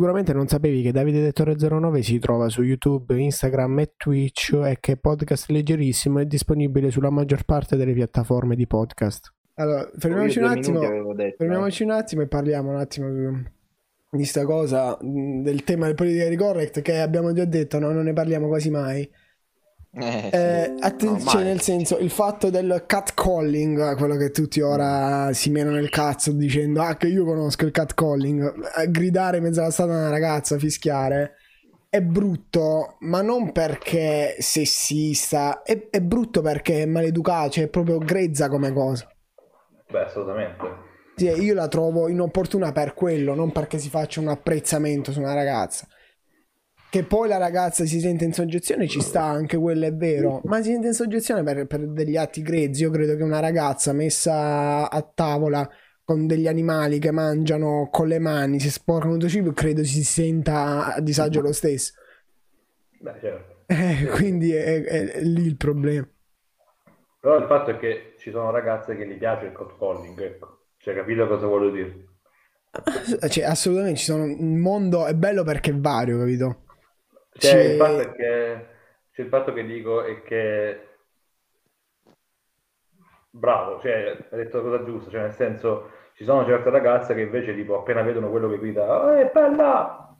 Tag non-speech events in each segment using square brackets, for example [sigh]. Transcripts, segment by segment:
Sicuramente non sapevi che Davide Dettore 09 si trova su YouTube, Instagram e Twitch e che podcast leggerissimo è disponibile sulla maggior parte delle piattaforme di podcast. Allora, fermiamoci un attimo, fermiamoci un attimo e parliamo un attimo di questa cosa, del tema del politically correct che abbiamo già detto, no? non ne parliamo quasi mai. Eh, eh, attenzione, no, nel senso, il fatto del catcalling, quello che tutti ora si menano il cazzo dicendo ah che io conosco il catcalling, eh, gridare in mezzo alla strada a una ragazza, fischiare, è brutto, ma non perché sessista, è, è brutto perché è maleducato, cioè è proprio grezza come cosa. Beh, assolutamente. Sì, io la trovo inopportuna per quello, non perché si faccia un apprezzamento su una ragazza. Che poi la ragazza si sente in soggezione, ci sta, anche quello è vero, ma si sente in soggezione per, per degli atti grezzi. Io credo che una ragazza messa a tavola con degli animali che mangiano con le mani, si sporcano tutto cibo, credo si senta a disagio lo stesso. Beh, certo. Eh, quindi è, è, è, lì il problema. Però il fatto è che ci sono ragazze che gli piace il catcalling, ecco. Cioè, capito cosa voglio dire? Cioè, assolutamente, ci sono un mondo, è bello perché è vario, capito? Cioè, il fatto che, cioè, il fatto che dico è che bravo, cioè, hai detto la cosa giusta, cioè nel senso ci sono certe ragazze che invece tipo appena vedono quello che guida, oh, è bella,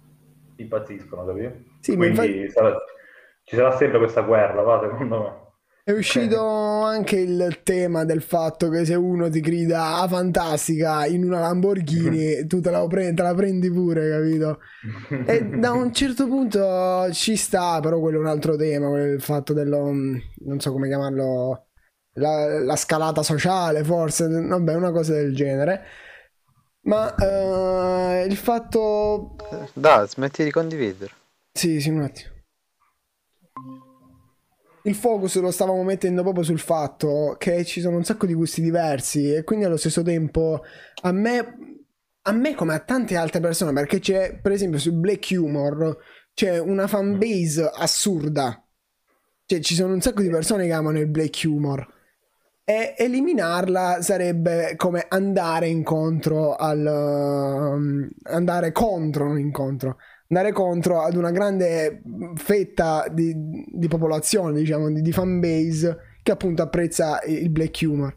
impazziscono, capito? Sì, Quindi infatti... sarà, ci sarà sempre questa guerra, va, secondo me. È uscito anche il tema del fatto che se uno ti grida a ah, fantastica in una Lamborghini, [laughs] tu te la, prendi, te la prendi pure, capito? E da un certo punto ci sta, però quello è un altro tema, il fatto dello, non so come chiamarlo, la, la scalata sociale forse, vabbè, una cosa del genere. Ma uh, il fatto... Da, smetti di condividere. Sì, sì, un attimo il focus lo stavamo mettendo proprio sul fatto che ci sono un sacco di gusti diversi e quindi allo stesso tempo a me, a me come a tante altre persone, perché c'è per esempio su Black Humor c'è una fanbase assurda, cioè ci sono un sacco di persone che amano il Black Humor. E eliminarla sarebbe come andare incontro al um, andare contro un incontro andare contro ad una grande fetta di, di popolazione, diciamo, di, di fan base che appunto apprezza il black humor.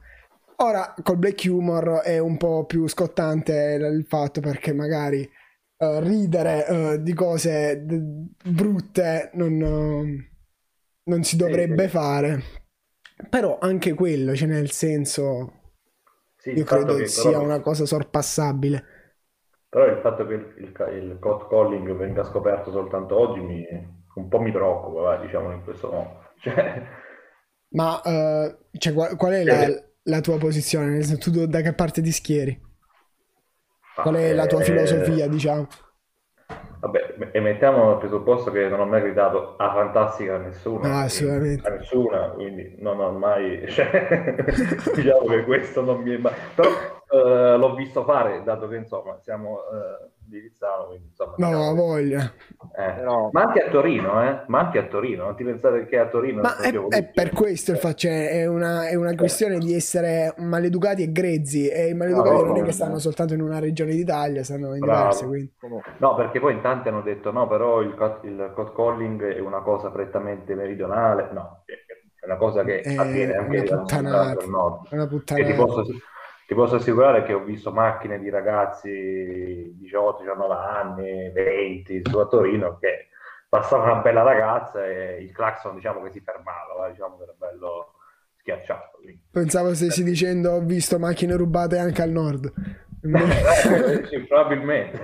Ora col black humor è un po' più scottante il fatto perché magari uh, ridere uh, di cose d- brutte non, uh, non, si dovrebbe fare. Però anche quello, cioè nel senso, sì, io credo sia però... una cosa sorpassabile. Però il fatto che il, il, il code calling venga scoperto soltanto oggi mi, un po' mi preoccupa, diciamo in questo modo. Cioè... [laughs] Ma uh, cioè, qual, qual, è la, la, tua posizione? Nel senso, tu da che parte ti schieri? Qual è la tua eh, filosofia, diciamo? Vabbè, e mettiamo il presupposto che non ho mai gridato a fantastica a nessuno. Ah, assolutamente. A nessuna, quindi non ho mai... [laughs] Cioè, [laughs] diciamo che questo non mi è mai... Però uh, l'ho visto fare, dato che insomma siamo uh, di Rizzano, quindi insomma... No, diciamo, voglia. Eh, no. Ma anche a Torino, eh? Ma anche a Torino, non ti pensate che a Torino... Ma è, è, per questo il fatto, cioè, è una, è una questione di essere maleducati e grezzi, e i maleducati no, non è che stanno soltanto in una regione d'Italia, stanno in Bravo. diverse, quindi... No, perché poi in tanti hanno detto no, però il, il code calling è una cosa prettamente meridionale, no, è una cosa che è avviene anche al nord. Una puttanata. Che ti posso ti posso assicurare che ho visto macchine di ragazzi 18, 19 anni, 20 su a Torino che passava una bella ragazza e il clacson diciamo che si fermava, diciamo che era bello schiacciato. Quindi. Pensavo stessi dicendo ho visto macchine rubate anche al nord. [laughs] sì, probabilmente.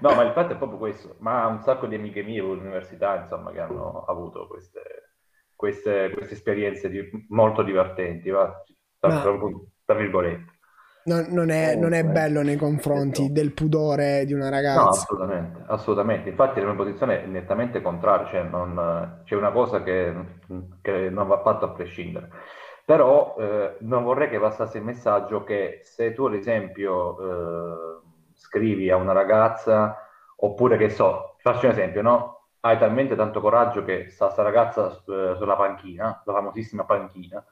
no, ma il fatto è proprio questo. Ma un sacco di amiche mie all'università, insomma, che hanno avuto queste, queste, queste esperienze di, molto divertenti, va? Tra, ma... tra virgolette. Non, non, è, non, è, bello nei confronti del pudore di una ragazza. No, assolutamente, assolutamente. Infatti la mia posizione è nettamente contraria, cioè non, c'è una cosa che, che, non va fatto a prescindere. Però eh, non vorrei che passasse il messaggio che se tu ad esempio eh, scrivi a una ragazza, oppure che so, faccio un esempio, no? Hai talmente tanto coraggio che sta sta ragazza eh, sulla panchina, la famosissima panchina,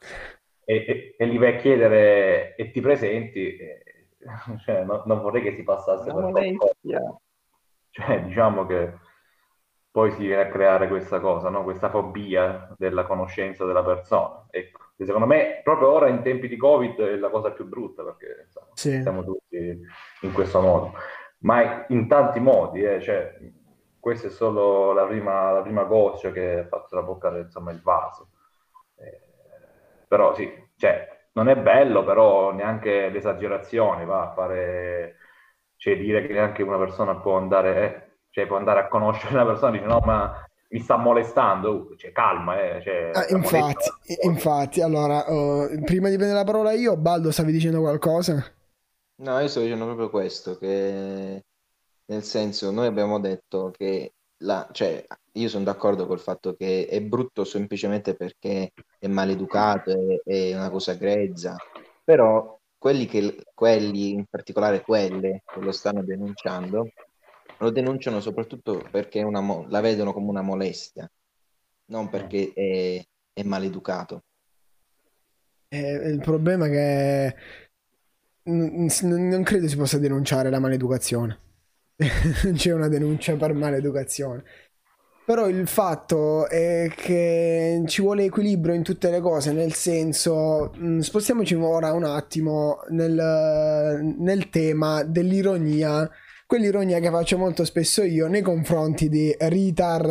e, e, e, gli vai a chiedere e ti presenti, e, [laughs] cioè, no, non vorrei che si passasse per molestia. Cioè, diciamo che poi si viene a creare questa cosa, no? questa fobia della conoscenza della persona. Ecco. E secondo me, proprio ora in tempi di Covid è la cosa più brutta perché insomma, Sì. siamo tutti in questo modo, ma in tanti modi, eh, cioè, questa è solo la prima, la prima goccia che ha fatto traboccare insomma, il vaso. Eh, però sì, cioè, non è bello, però neanche l'esagerazione va a fare, cioè dire che neanche una persona può andare, eh, cioè, può andare a conoscere una persona e dice no, ma mi sta molestando, Uh, cioè, calma, eh, cioè, Ah, infatti, molesta- infatti, allora, eh, prima di prendere la parola io, Baldo, stavi dicendo qualcosa? No, io sto dicendo proprio questo, che nel senso noi abbiamo detto che la, cioè, io sono d'accordo col fatto che è brutto semplicemente perché è maleducato, è, è una cosa grezza, però quelli che, quelli, in particolare quelle che lo stanno denunciando, lo denunciano soprattutto perché è mo- la vedono come una molestia, non perché è, è maleducato. Eh, il problema è che non credo si possa denunciare la maleducazione. [laughs] C'è una denuncia per maleducazione. Però il fatto è che ci vuole equilibrio in tutte le cose, nel senso, mh, spostiamoci ora un attimo nel, nel tema dell'ironia, quell'ironia che faccio molto spesso io nei confronti di retard,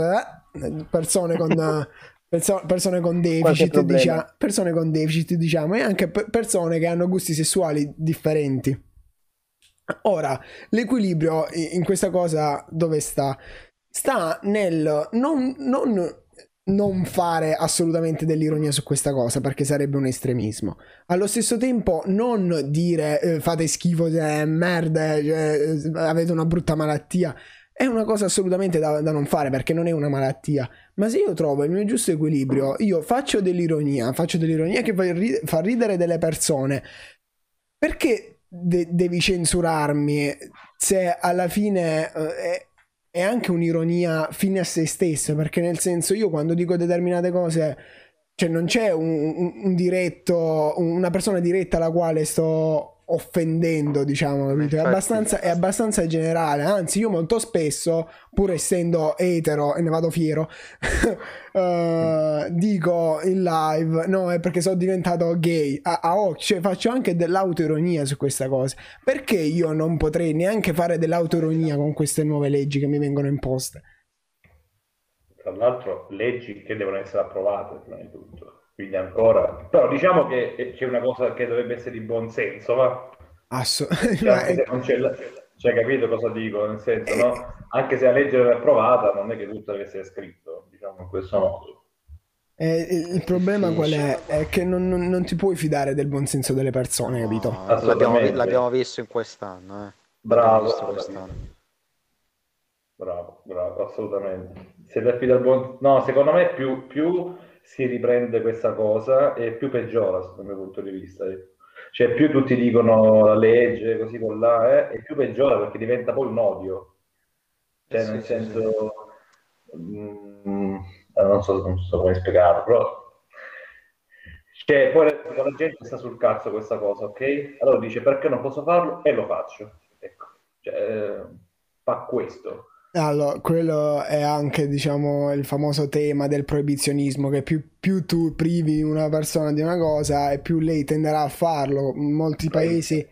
eh, persone con, [laughs] perso- persone con deficit, problema. dicia- persone con deficit, diciamo, e anche pe- persone che hanno gusti sessuali differenti. Ora, l'equilibrio in questa cosa dove sta? Sta nel non, non- non fare assolutamente dell'ironia su questa cosa perché sarebbe un estremismo. Allo stesso tempo non dire eh, fate schifo, eh, merda, eh, avete una brutta malattia. È una cosa assolutamente da, da non fare perché non è una malattia. Ma se io trovo il mio giusto equilibrio, io faccio dell'ironia, faccio dell'ironia che fa ridere delle persone, perché de- devi censurarmi se alla fine eh, è, è anche un'ironia fine a se stesso? Perché nel senso io quando dico determinate cose, cioè non c'è un, un- un diretto, una persona diretta alla quale sto offendendo, diciamo, capito? È abbastanza, è abbastanza generale, anzi io molto spesso, pur essendo etero e ne vado fiero, [laughs] eh, dico in live, no, è perché sono diventato gay, a, a occhio, cioè faccio anche dell'autoironia su questa cosa, perché io non potrei neanche fare dell'autoironia con queste nuove leggi che mi vengono imposte? Tra l'altro, leggi che devono essere approvate prima di tutto. Quindi ancora... Però diciamo che eh, c'è una cosa che dovrebbe essere di buon senso, va? Asso- Cioè, ma [laughs] anche se non c'è la- cioè, capito cosa dico? Nel senso, no? Anche se la legge è approvata, non è che tutto deve essere scritto, diciamo in questo modo. eh, il il problema qual è? È che non, non- non ti puoi fidare del buon senso delle persone, capito? No, l'abbiamo, Assolutamente. l'abbiamo visto in quest'anno, eh. Bravo, quest'anno. Bravo, bravo, assolutamente. Se ti affida al buon... No, secondo me più, più si riprende questa cosa e più peggiora, dal mio punto di vista. ecco. Cioè, più tutti dicono la legge, così con là, eh, e più peggiora perché diventa poi un odio. Cioè, Sì, nel sì, senso... mm, eh, non so, non so come spiegarlo, però... Cioè, poi la, la gente sta sul cazzo questa cosa, ok? Allora dice perché non posso farlo e lo faccio. Ecco, cioè, eh, fa questo. Allora, quello è anche, diciamo, il famoso tema del proibizionismo, che più, più tu privi una persona di una cosa e più lei tenderà a farlo. Molti paesi,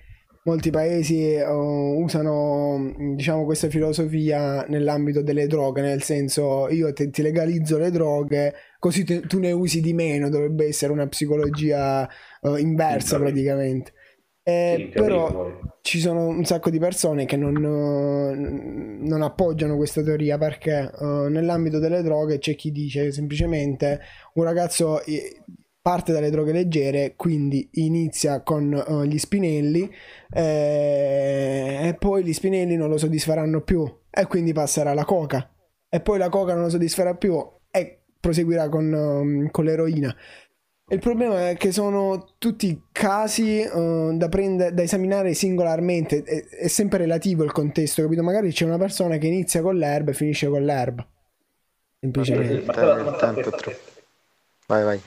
molti paesi eh, usano, diciamo, questa filosofia nell'ambito delle droghe, nel senso io te- ti legalizzo le droghe, così te- tu ne usi di meno, dovrebbe essere una psicologia eh, inversa praticamente. Eh, però ci sono un sacco di persone che non, eh, non appoggiano questa teoria perché eh, nell'ambito delle droghe c'è chi dice semplicemente un ragazzo eh, parte dalle droghe leggere, quindi inizia con eh, gli spinelli eh, e poi gli spinelli non lo soddisferanno più e quindi passerà alla coca e poi la coca non lo soddisferà più e proseguirà con, ehm, con l'eroina. Il problema è che sono tutti casi eh, da, prendere, da esaminare singolarmente, è, è sempre relativo il contesto, capito? Magari c'è una persona che inizia con l'erba e finisce con l'erba. Semplicemente. Ma Te- sta- ma il sta a te, tempo è sta a te. troppo. Vai, vai.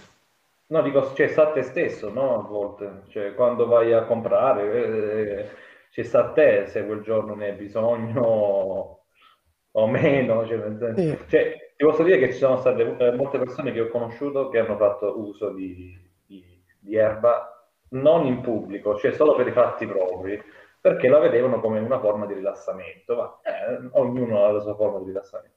No, dico, cioè, sta a te stesso, no? A volte, cioè, quando vai a comprare, eh, ci sta a te se quel giorno ne hai bisogno [laughs] o meno. Cioè, nel senso- Sì. cioè, ti posso dire che ci sono state eh, molte persone che ho conosciuto che hanno fatto uso di, di- di erba non in pubblico, cioè solo per i fatti propri, perché la vedevano come una forma di rilassamento. Ma eh, ognuno ha la sua forma di rilassamento.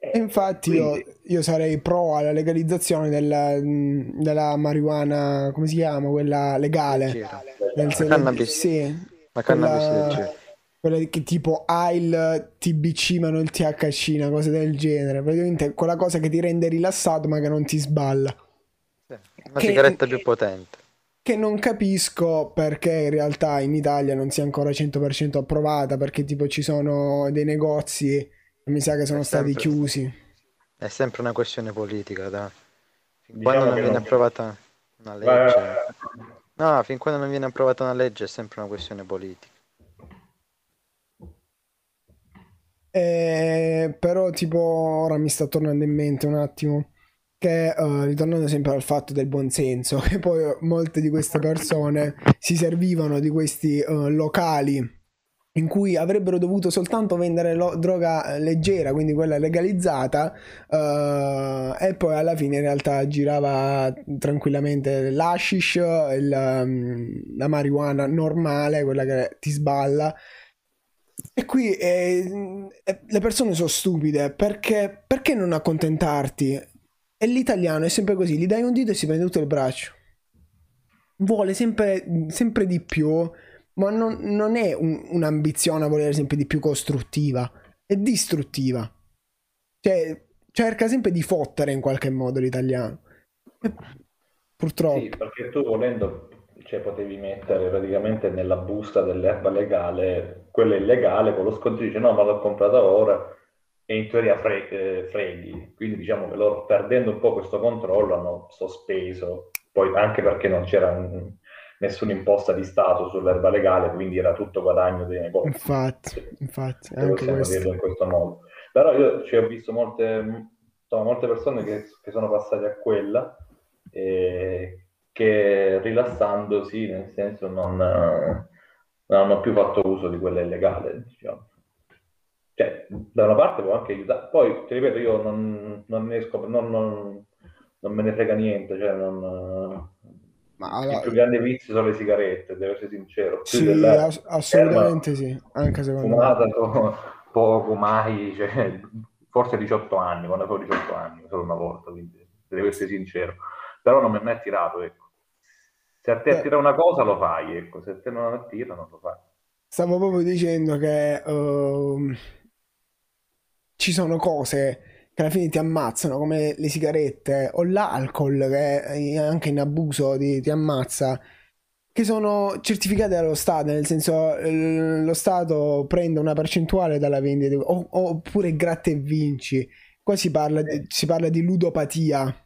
E infatti io, quindi- io sarei pro alla legalizzazione della, della marijuana, come si chiama? Quella legale. Leggera. Nel La cannabis. Sì, La cannabis quella, leggera. Quella che tipo ha il TBC ma non il THC, una cosa del genere. Praticamente quella cosa che ti rende rilassato ma che non ti sballa. Sì, Una Che- sigaretta più potente. Che non capisco perché in realtà in Italia non sia ancora 100% approvata, perché tipo ci sono dei negozi che mi sa che sono È stati sempre- chiusi. È sempre una questione politica, dai. Fin Diciamo quando non viene non- approvata una legge. vai. No, fin quando non viene approvata una legge è sempre una questione politica. Eh, però tipo ora mi sta tornando in mente un attimo che eh, ritornando sempre al fatto del buonsenso, [laughs] che poi molte di queste persone si servivano di questi eh, locali in cui avrebbero dovuto soltanto vendere lo- droga leggera, quindi quella legalizzata, eh, e poi alla fine in realtà girava tranquillamente l'hashish, il, um, la marijuana normale, quella che ti sballa. E qui eh, eh, le persone sono stupide perché, perché non accontentarti? E l'italiano è sempre così, gli dai un dito e si prende tutto il braccio. Vuole sempre, sempre di più, ma non, non è un- un'ambizione a volere sempre di più costruttiva, è distruttiva. Cioè, cerca sempre di fottere in qualche modo l'italiano. Purtroppo. Sì, perché tu volendo, cioè, potevi mettere praticamente nella busta dell'erba legale quella illegale, con lo sconto dice no, ma l'ho comprata ora e in teoria fre- eh, freghi. Quindi diciamo che loro, perdendo un po' questo controllo, hanno sospeso, poi anche perché non c'era mm, nessuna imposta di Stato sull'erba legale, quindi era tutto guadagno dei negozi. Infatti, infatti, anche questo. in questo modo. Però io ci ho visto molte, insomma, molte persone che, che sono passate a quella e che rilassandosi, nel senso, non, eh, non hanno più fatto uso di quella illegale, diciamo. Cioè, da una parte può anche aiutare, poi ti ripeto, io non, non ne esco, non, non- non me ne frega niente, cioè non, Ma il allora, più grande vizio sono le sigarette, devo essere sincero, sì, ass- assolutamente sì, anche secondo me. fumata po- poco mai, cioè, forse 18 anni, quando avevo 18 anni, solo una volta, quindi devo essere sincero. Però non mi è mai attirato, ecco. Se a te Beh. attira una cosa lo fai, ecco, se a te non attira non lo fai. Stavo proprio dicendo che ehm, ci sono cose che alla fine ti ammazzano, come le sigarette o l'alcol, che eh, anche in abuso ti, ti ammazza, che sono certificate dallo Stato, nel senso eh, lo Stato prende una percentuale dalla vendita, oppure gratta e vinci. Qua si parla di, si parla di ludopatia.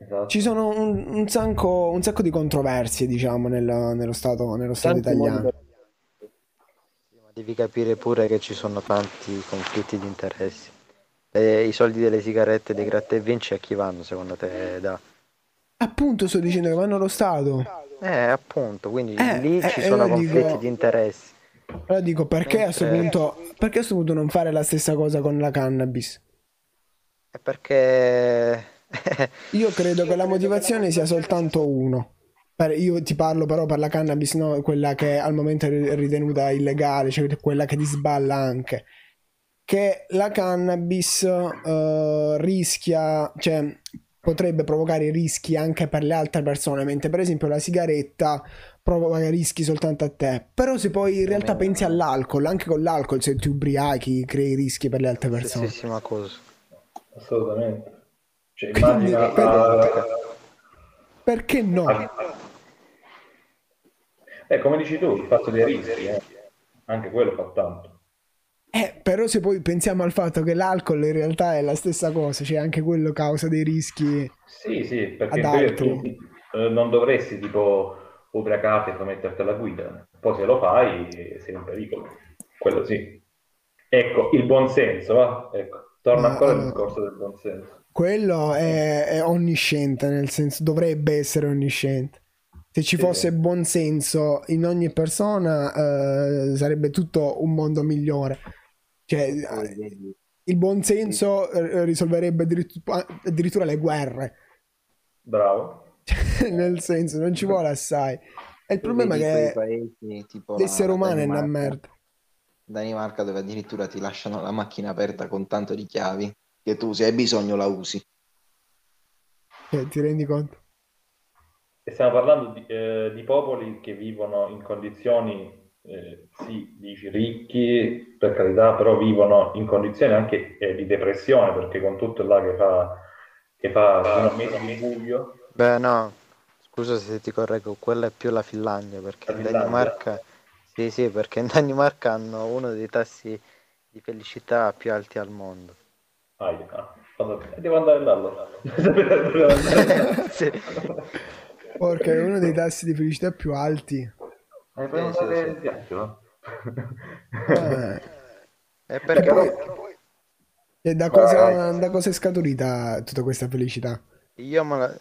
Esatto. Ci sono un, un sacco, un sacco di controversie, diciamo, nel- nello Stato, nello Stato italiano. per- ma devi capire pure che ci sono tanti conflitti di interessi. E I soldi delle sigarette, dei gratta e vinci a chi vanno secondo te? Da... Appunto sto dicendo che vanno allo Stato. Eh, appunto, quindi Eh, lì eh, ci eh, sono io conflitti dico- di interessi. Allora dico perché a sto Mentre- punto, perché a sto punto non fare la stessa cosa con la cannabis? È perché... Io credo che la motivazione sia soltanto uno. Per- io ti parlo però per la cannabis, no? Quella che al momento è ritenuta illegale, cioè quella che ti sballa anche. Che la cannabis eh, rischia, cioè potrebbe provocare rischi anche per le altre persone, mentre per esempio la sigaretta provoca rischi soltanto a te. Però se poi in realtà pensi all'alcol, anche con l'alcol, se ti ubriachi, crei rischi per le altre persone. Stessissima cosa. Assolutamente. Cioè, Quindi, immagina... per- ah, Perché no? eh, come dici tu, il fatto dei rischi, eh. Anche quello fa tanto. Eh, però se poi pensiamo al fatto che l'alcol in realtà è la stessa cosa, cioè anche quello causa dei rischi. Sì, sì, perché Ad altri. tu eh, non dovresti tipo ubriacarti e metterti alla guida, poi se lo fai eh, sei in pericolo, quello sì. Ecco, il buonsenso, va? Ecco, torna Ma, ancora il allora- discorso del buonsenso. Quello è, è onnisciente, nel senso dovrebbe essere onnisciente. Se ci Sì. fosse buon senso in ogni persona, eh, sarebbe tutto un mondo migliore. Cioè, vedi- il buon senso eh, risolverebbe addirittura, addirittura le guerre. Bravo. [laughs] Nel senso, non ci vuole assai. E il problema è che paesi l'essere umano è una merda. Danimarca dove addirittura ti lasciano la macchina aperta con tanto di chiavi che tu se hai bisogno la usi. Cioè, ti rendi conto? E stiamo parlando di, eh, di popoli che vivono in condizioni, eh, sì, dici ricchi, per carità, però vivono in condizioni anche eh, di depressione, perché con tutto là che fa, che fa fino a mesi di buio, Beh, no, scusa se ti correggo, quella è più la Finlandia, perché La in? Danimarca, sì, sì, perché in Danimarca hanno uno dei tassi di felicità più alti al mondo. Ah, ah, cosa- devo andare là allora. Devo andare Sì. Porca, è uno dei tassi di felicità più alti. Eh, puoi Sì, sì, viaggio? Eh, [laughs] E E perché poi, e da cosa, vai. da cosa è scaturita tutta questa felicità? io, la-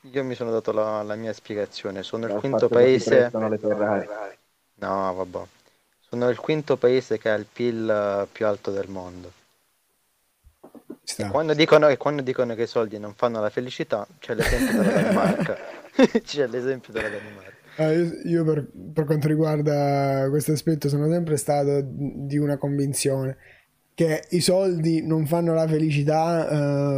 io mi sono dato la, la mia spiegazione, sono il quinto paese... No, vabbè. Sono il quinto paese che ha il PIL eh, più alto del mondo. Quando dicono, e quando dicono che i soldi non fanno la felicità, c'è l'esempio della Danimarca. [laughs] C'è l'esempio della Danimarca. Ah, io io per, per quanto riguarda questo aspetto sono sempre stato di una convinzione che i soldi non fanno la felicità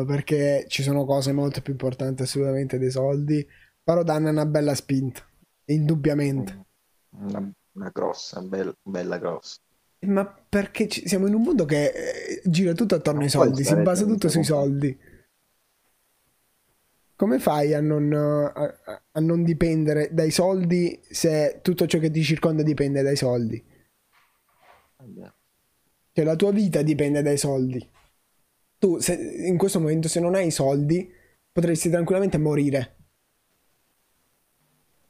eh, perché ci sono cose molto più importanti assolutamente dei soldi, però danno una bella spinta, indubbiamente. Una, una grossa, bella, bella grossa. Ma perché ci- siamo in un mondo che eh, gira tutto attorno Non ai soldi, si basa tutto sui soldi. Come fai a non, a- a- a non dipendere dai soldi se tutto ciò che ti circonda dipende dai soldi? Cioè la tua vita dipende dai soldi. Tu se- in questo momento se non hai i soldi potresti tranquillamente morire.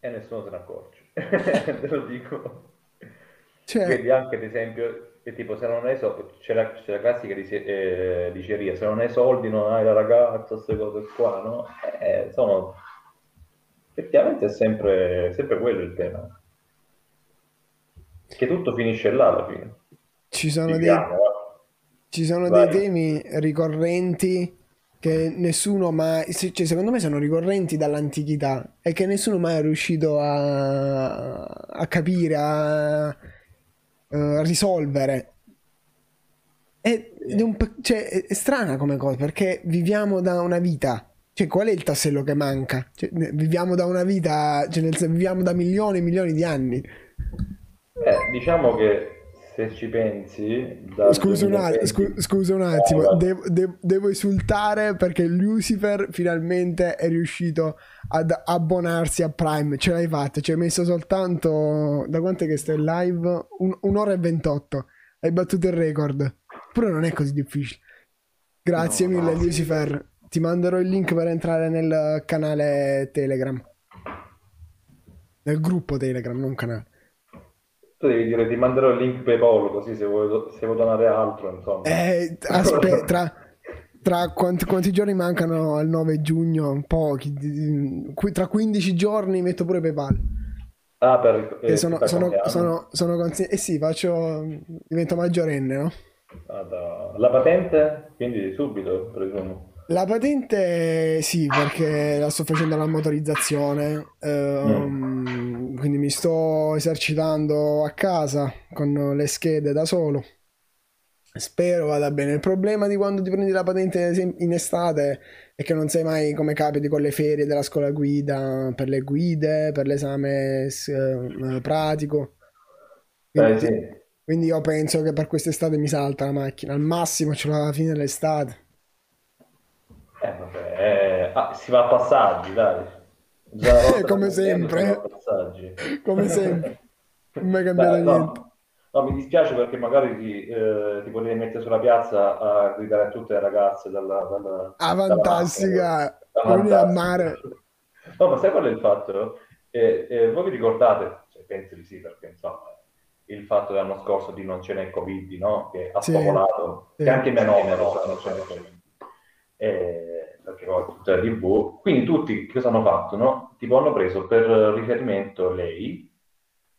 E nessuno se ne accorge, [laughs] te lo dico. Cioè, Vedi anche ad esempio, che tipo se non hai soldi, c'è la, c'è la classica dice- eh, diceria, se non hai soldi non hai la ragazza, queste cose qua, no? Eh, sono... Effettivamente è sempre, sempre quello il tema. Che tutto finisce là alla fine. ci sono dei, Viviamo, eh. ci sono dei temi ricorrenti che nessuno mai, cioè secondo me sono ricorrenti dall'antichità e che nessuno mai è riuscito a, a capire, a, a risolvere. È, è un cioè, è- è strana come cosa perché viviamo da una vita. Cioè, qual è il tassello che manca? Cioè, viviamo da una vita, cioè nel viviamo da milioni e milioni di anni. Eh, diciamo che se ci pensi... Scusa un, att- 2020 scu- scusa un attimo, Eh, devo, devo- devo esultare perché Lucifer finalmente è riuscito ad abbonarsi a Prime. Ce l'hai fatta, ci hai messo soltanto. Da quanto è che stai live? Un- un'ora e 28. Hai battuto il record. Però non è così difficile. Grazie No, mille, no. Lucifer. Ti manderò il link per entrare nel canale Telegram. Nel gruppo Telegram, non canale. Tu devi dire ti manderò il link PayPal così se vuoi, se vuoi donare altro, insomma. Eh, aspetta, tra, tra quanti, quanti giorni mancano al 9 giugno? Pochi. Tra 15 giorni metto pure PayPal. Ah, per... Eh, sono, per sono, sono, sono consigli- Eh sì, faccio. Divento maggiorenne, no? Vada- La patente? Quindi subito, presumo. La patente sì, perché la sto facendo alla motorizzazione, ehm, quindi mi sto esercitando a casa con le schede da solo. Spero vada bene. Il problema di quando ti prendi la patente in estate è che non sai mai come capiti con le ferie della scuola guida, per le guide, per l'esame eh, pratico. Eh Quindi, sì. quindi io penso che per quest'estate mi salta la macchina. Al massimo ce l'ho alla fine dell'estate. Eh, vabbè, eh, ah, si va a passaggi, dai. [laughs] Come sempre. [laughs] Come sempre. Non mi è [laughs] cambiato Dai, niente. no, mi dispiace perché magari ti, eh, ti potevi mettere sulla piazza a gridare a tutte le ragazze dalla, dalla, Ah, dalla fantastica. Venire a mare. No, ma sai qual è il fatto? Eh, eh, voi vi ricordate, cioè, penso di sì, perché insomma, il fatto dell'anno scorso di non ce n'è Covid, no? Che ha Sì. spopolato, Sì. che anche mia nonna lo sa, non ce n'è Covid. Eh, perché poi tutta la TV. Quindi tutti cosa hanno fatto, no? Tipo hanno preso per riferimento lei,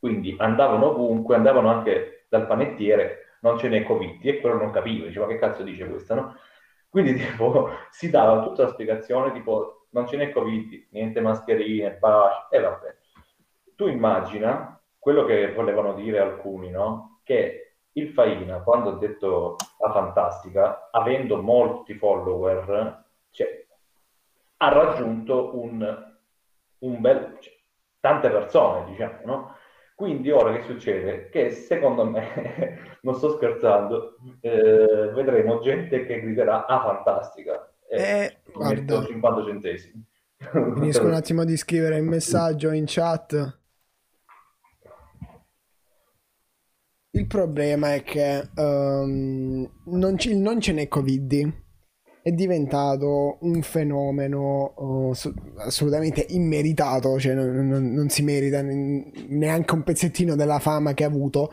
quindi andavano ovunque, andavano anche dal panettiere non ce n'è Covid, e quello non capiva, diceva che cazzo dice questa, no? Quindi [laughs] tipo si dava tutta la spiegazione, tipo non ce n'è Covid, niente mascherine, baci, e vabbè. Tu immagina quello che volevano dire alcuni, no? Che il Faina, quando ha detto la fantastica, avendo molti follower, cioè, ha raggiunto un, un bel... Cioè, tante persone, diciamo, no? Quindi ora che succede? Che secondo me, [laughs] non sto scherzando, eh, vedremo gente che griderà ah fantastica Eh, guarda, 50 centesimi. [laughs] finisco un attimo di scrivere il messaggio in chat. Il problema è che ehm, non, ci- non ce n'è Covid. È diventato un fenomeno su- assolutamente immeritato, cioè non, non- non si merita ne- neanche un pezzettino della fama che ha avuto.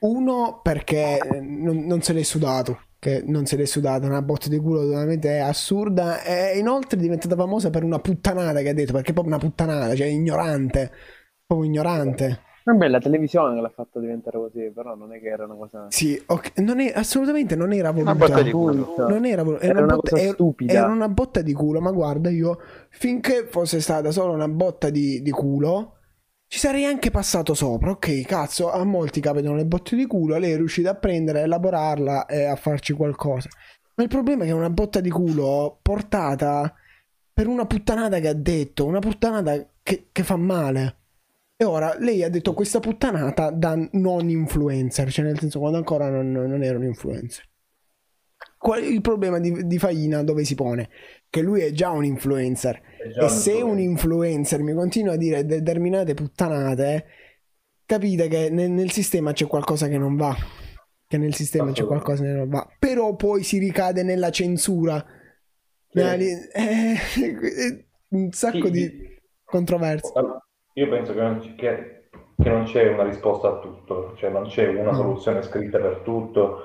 Uno perché eh, non, non se l'è sudato, che non se l'è sudata, una botta di culo totalmente assurda e inoltre è diventata famosa per una puttanata che ha detto, perché è proprio una puttanata, cioè ignorante, proprio ignorante. Vabbè, la televisione l'ha fatto diventare così, però non è che era una cosa... Sì, ok, non è, assolutamente non era voluta. botta di culo. Non era, vol- Era una botta, cosa era- stupida. era una botta di culo, ma guarda, io finché fosse stata solo una botta di, di culo, ci sarei anche passato sopra. Ok, cazzo, a molti capitano le botte di culo, lei è riuscita a prendere, a elaborarla e a farci qualcosa. Ma il problema è che è una botta di culo portata per una puttanata che ha detto, una puttanata che, che fa male. E ora lei ha detto questa puttanata da non influencer, cioè nel senso quando ancora non, non era un influencer. Qual il problema di, di Faina dove si pone? Che lui è già un influencer. Già E se un influencer. influencer mi continua a dire determinate puttanate, capite che nel, nel sistema c'è qualcosa che non va. Che nel sistema c'è qualcosa che non va. Però poi si ricade nella censura. Sì. [laughs] Eh, un sacco Sì, di di- controversie. Io penso che non, c- che- che non c'è una risposta a tutto, cioè non c'è una soluzione scritta per tutto.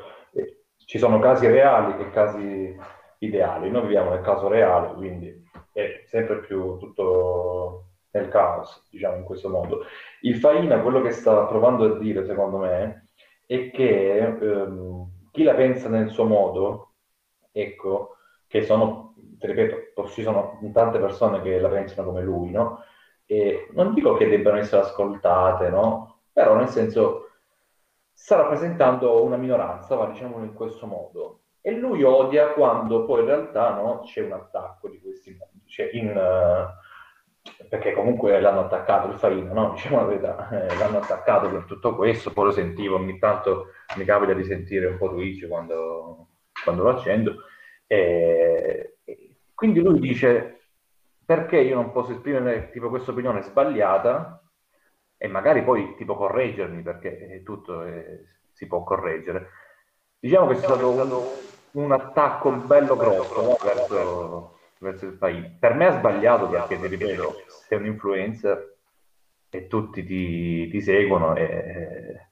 Ci sono casi reali e casi ideali. Noi viviamo nel caso reale, quindi è sempre più tutto nel caos, diciamo in questo modo. Il Faina, quello che sta provando a dire, secondo me, è che ehm, chi la pensa nel suo modo, ecco, che sono, ti ripeto, ci sono tante persone che la pensano come lui, no? E non dico che debbano essere ascoltate, no? Però nel senso sta rappresentando una minoranza, va diciamolo in questo modo. E lui odia quando poi in realtà no, c'è un attacco di questi, cioè in, eh, perché comunque l'hanno attaccato il Farina, no? Diciamo la verità, eh, l'hanno attaccato per tutto questo, poi lo sentivo, ogni tanto mi capita di sentire un po' Twitch quando, quando lo accendo, e quindi lui dice perché io non posso esprimere tipo questa opinione sbagliata e magari poi tipo correggermi perché è tutto eh, si può correggere. Diciamo che c'è stato un, un attacco bello grosso no, verso, verso il paese. Per me ha sbagliato perché, ti ripeto, sei un influencer e tutti ti, ti seguono e...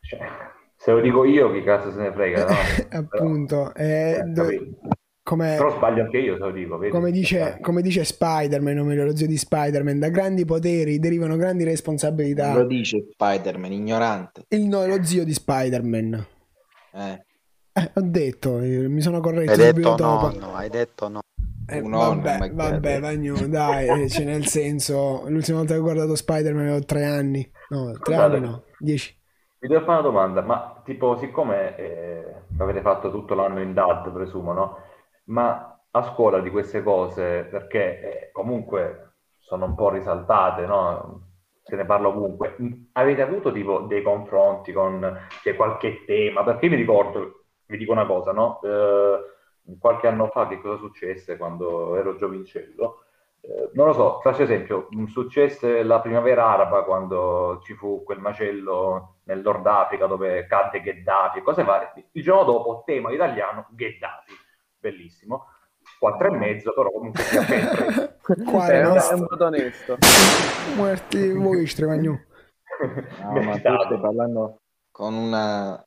Cioè, se lo dico io, chi cazzo se ne frega, no? [laughs] Appunto, eh, Eh, do-? Come, Però sbaglio anche io se lo dico, vedi? come dice, come dice Spider-Man, o meglio, lo zio di Spider-Man, da grandi poteri derivano grandi responsabilità. Lo dice Spider-Man, ignorante. Il no lo zio di Spider-Man. Eh, Eh, ho detto, eh, mi sono corretto Hai detto dopo. no, no, hai detto no. Eh, vabbè, vabbè. Vagno, dai, eh, cioè, nel senso, l'ultima volta che ho guardato Spider-Man avevo tre anni. No, tre Scusate. anni no, dieci. Vi devo fare una domanda, ma tipo, siccome eh, avete fatto tutto l'anno in DAD, presumo, no? Ma a scuola di queste cose, perché eh, comunque sono un po' risaltate, no? Se ne parla ovunque. Avete avuto tipo dei confronti con c'è qualche tema? Perché mi ricordo, vi dico una cosa, no? Eh, qualche anno fa che cosa successe quando ero giovincello? Eh, non lo so, faccio esempio, mh, successe la primavera araba quando ci fu quel macello nel Nord Africa dove cadde Gheddafi cose varie. Il giorno dopo, tema italiano, Gheddafi. Bellissimo. Quattro e mezzo, però comunque sia sempre. [laughs] Qua è, è un, è nostro. un voto onesto. Muerti voi, Strevagnu. [laughs] no, ma stai parlando con una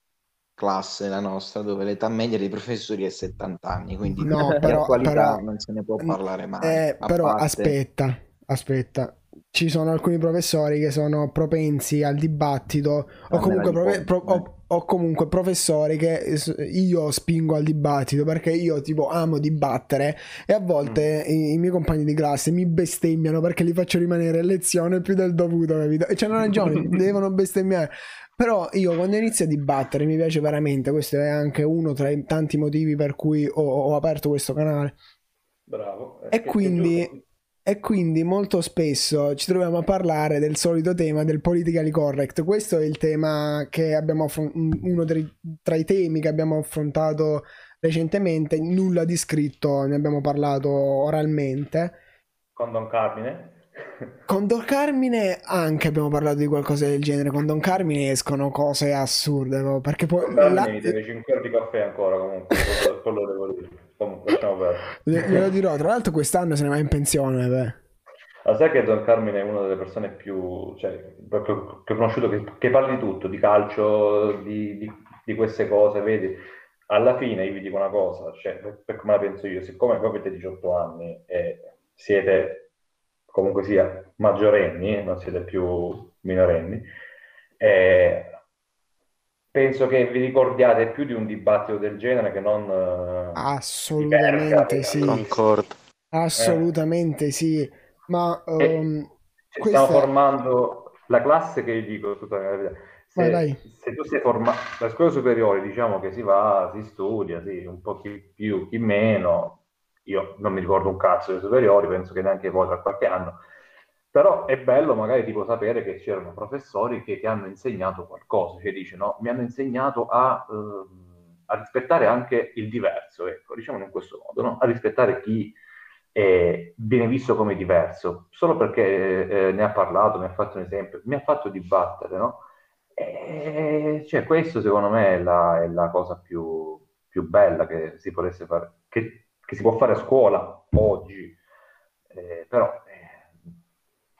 classe, la nostra, dove l'età media dei professori è 70 anni, quindi No, [laughs] però- attualità però- non se ne può parlare mai. Eh, però parte- aspetta, aspetta. Ci sono alcuni professori che sono propensi al dibattito o comunque, profe- pro- o- o comunque professori che io spingo al dibattito perché io tipo amo dibattere e a volte Mm. i, i miei compagni di classe mi bestemmiano perché li faccio rimanere a lezione più del dovuto, capito? E c'hanno ragione, [laughs] devono bestemmiare. Però io quando inizio a dibattere mi piace veramente, questo è anche uno tra i tanti motivi per cui ho, ho aperto questo canale. Bravo. E quindi- giusto. E quindi molto spesso ci troviamo a parlare del solito tema del politically correct. Questo è il tema che abbiamo affron- uno tra i, temi che abbiamo affrontato recentemente. Nulla di scritto, ne abbiamo parlato oralmente. Con Don Carmine. Con Don Carmine anche abbiamo parlato di qualcosa del genere. Con Don Carmine escono cose assurde, no? perché poi Carmine la- mi deve 5 euro di caffè ancora comunque, quello devo dire. Comunque, glielo dirò. Tra l'altro quest'anno se ne va in pensione. beh. Ma sai che Don Carmine è una delle persone più, cioè, proprio che ho conosciuto che, che parla di tutto, di calcio, di, di- di queste cose, vedi? Alla fine io vi dico una cosa, cioè, per, per come la penso io, siccome voi avete 18 anni e siete comunque sia maggiorenni, non siete più minorenni, eh, penso che vi ricordiate più di un dibattito del genere che non eh, Assolutamente di sì. Concordo. Assolutamente sì. Ma Eh, Cioè, questa- Stiamo formando la classe che io dico, tutta la verità. Se, Vai, vai. se tu sei formato, la scuola superiore diciamo che si va, si studia, sì, un po' chi più, chi meno. Io non mi ricordo un cazzo delle superiori, penso che neanche voi tra qualche anno. Però è bello magari tipo sapere che c'erano professori che ti hanno insegnato qualcosa, cioè dice no, mi hanno insegnato a, ehm, a rispettare anche il diverso, ecco, diciamo in questo modo, no? A rispettare chi eh, viene visto come diverso, solo perché eh, ne ha parlato, mi ha fatto un esempio, mi ha fatto dibattere, no? E, cioè, questo secondo me è la, è la cosa più, più bella che si potesse fare, che, che si può fare a scuola oggi, Eh, però eh,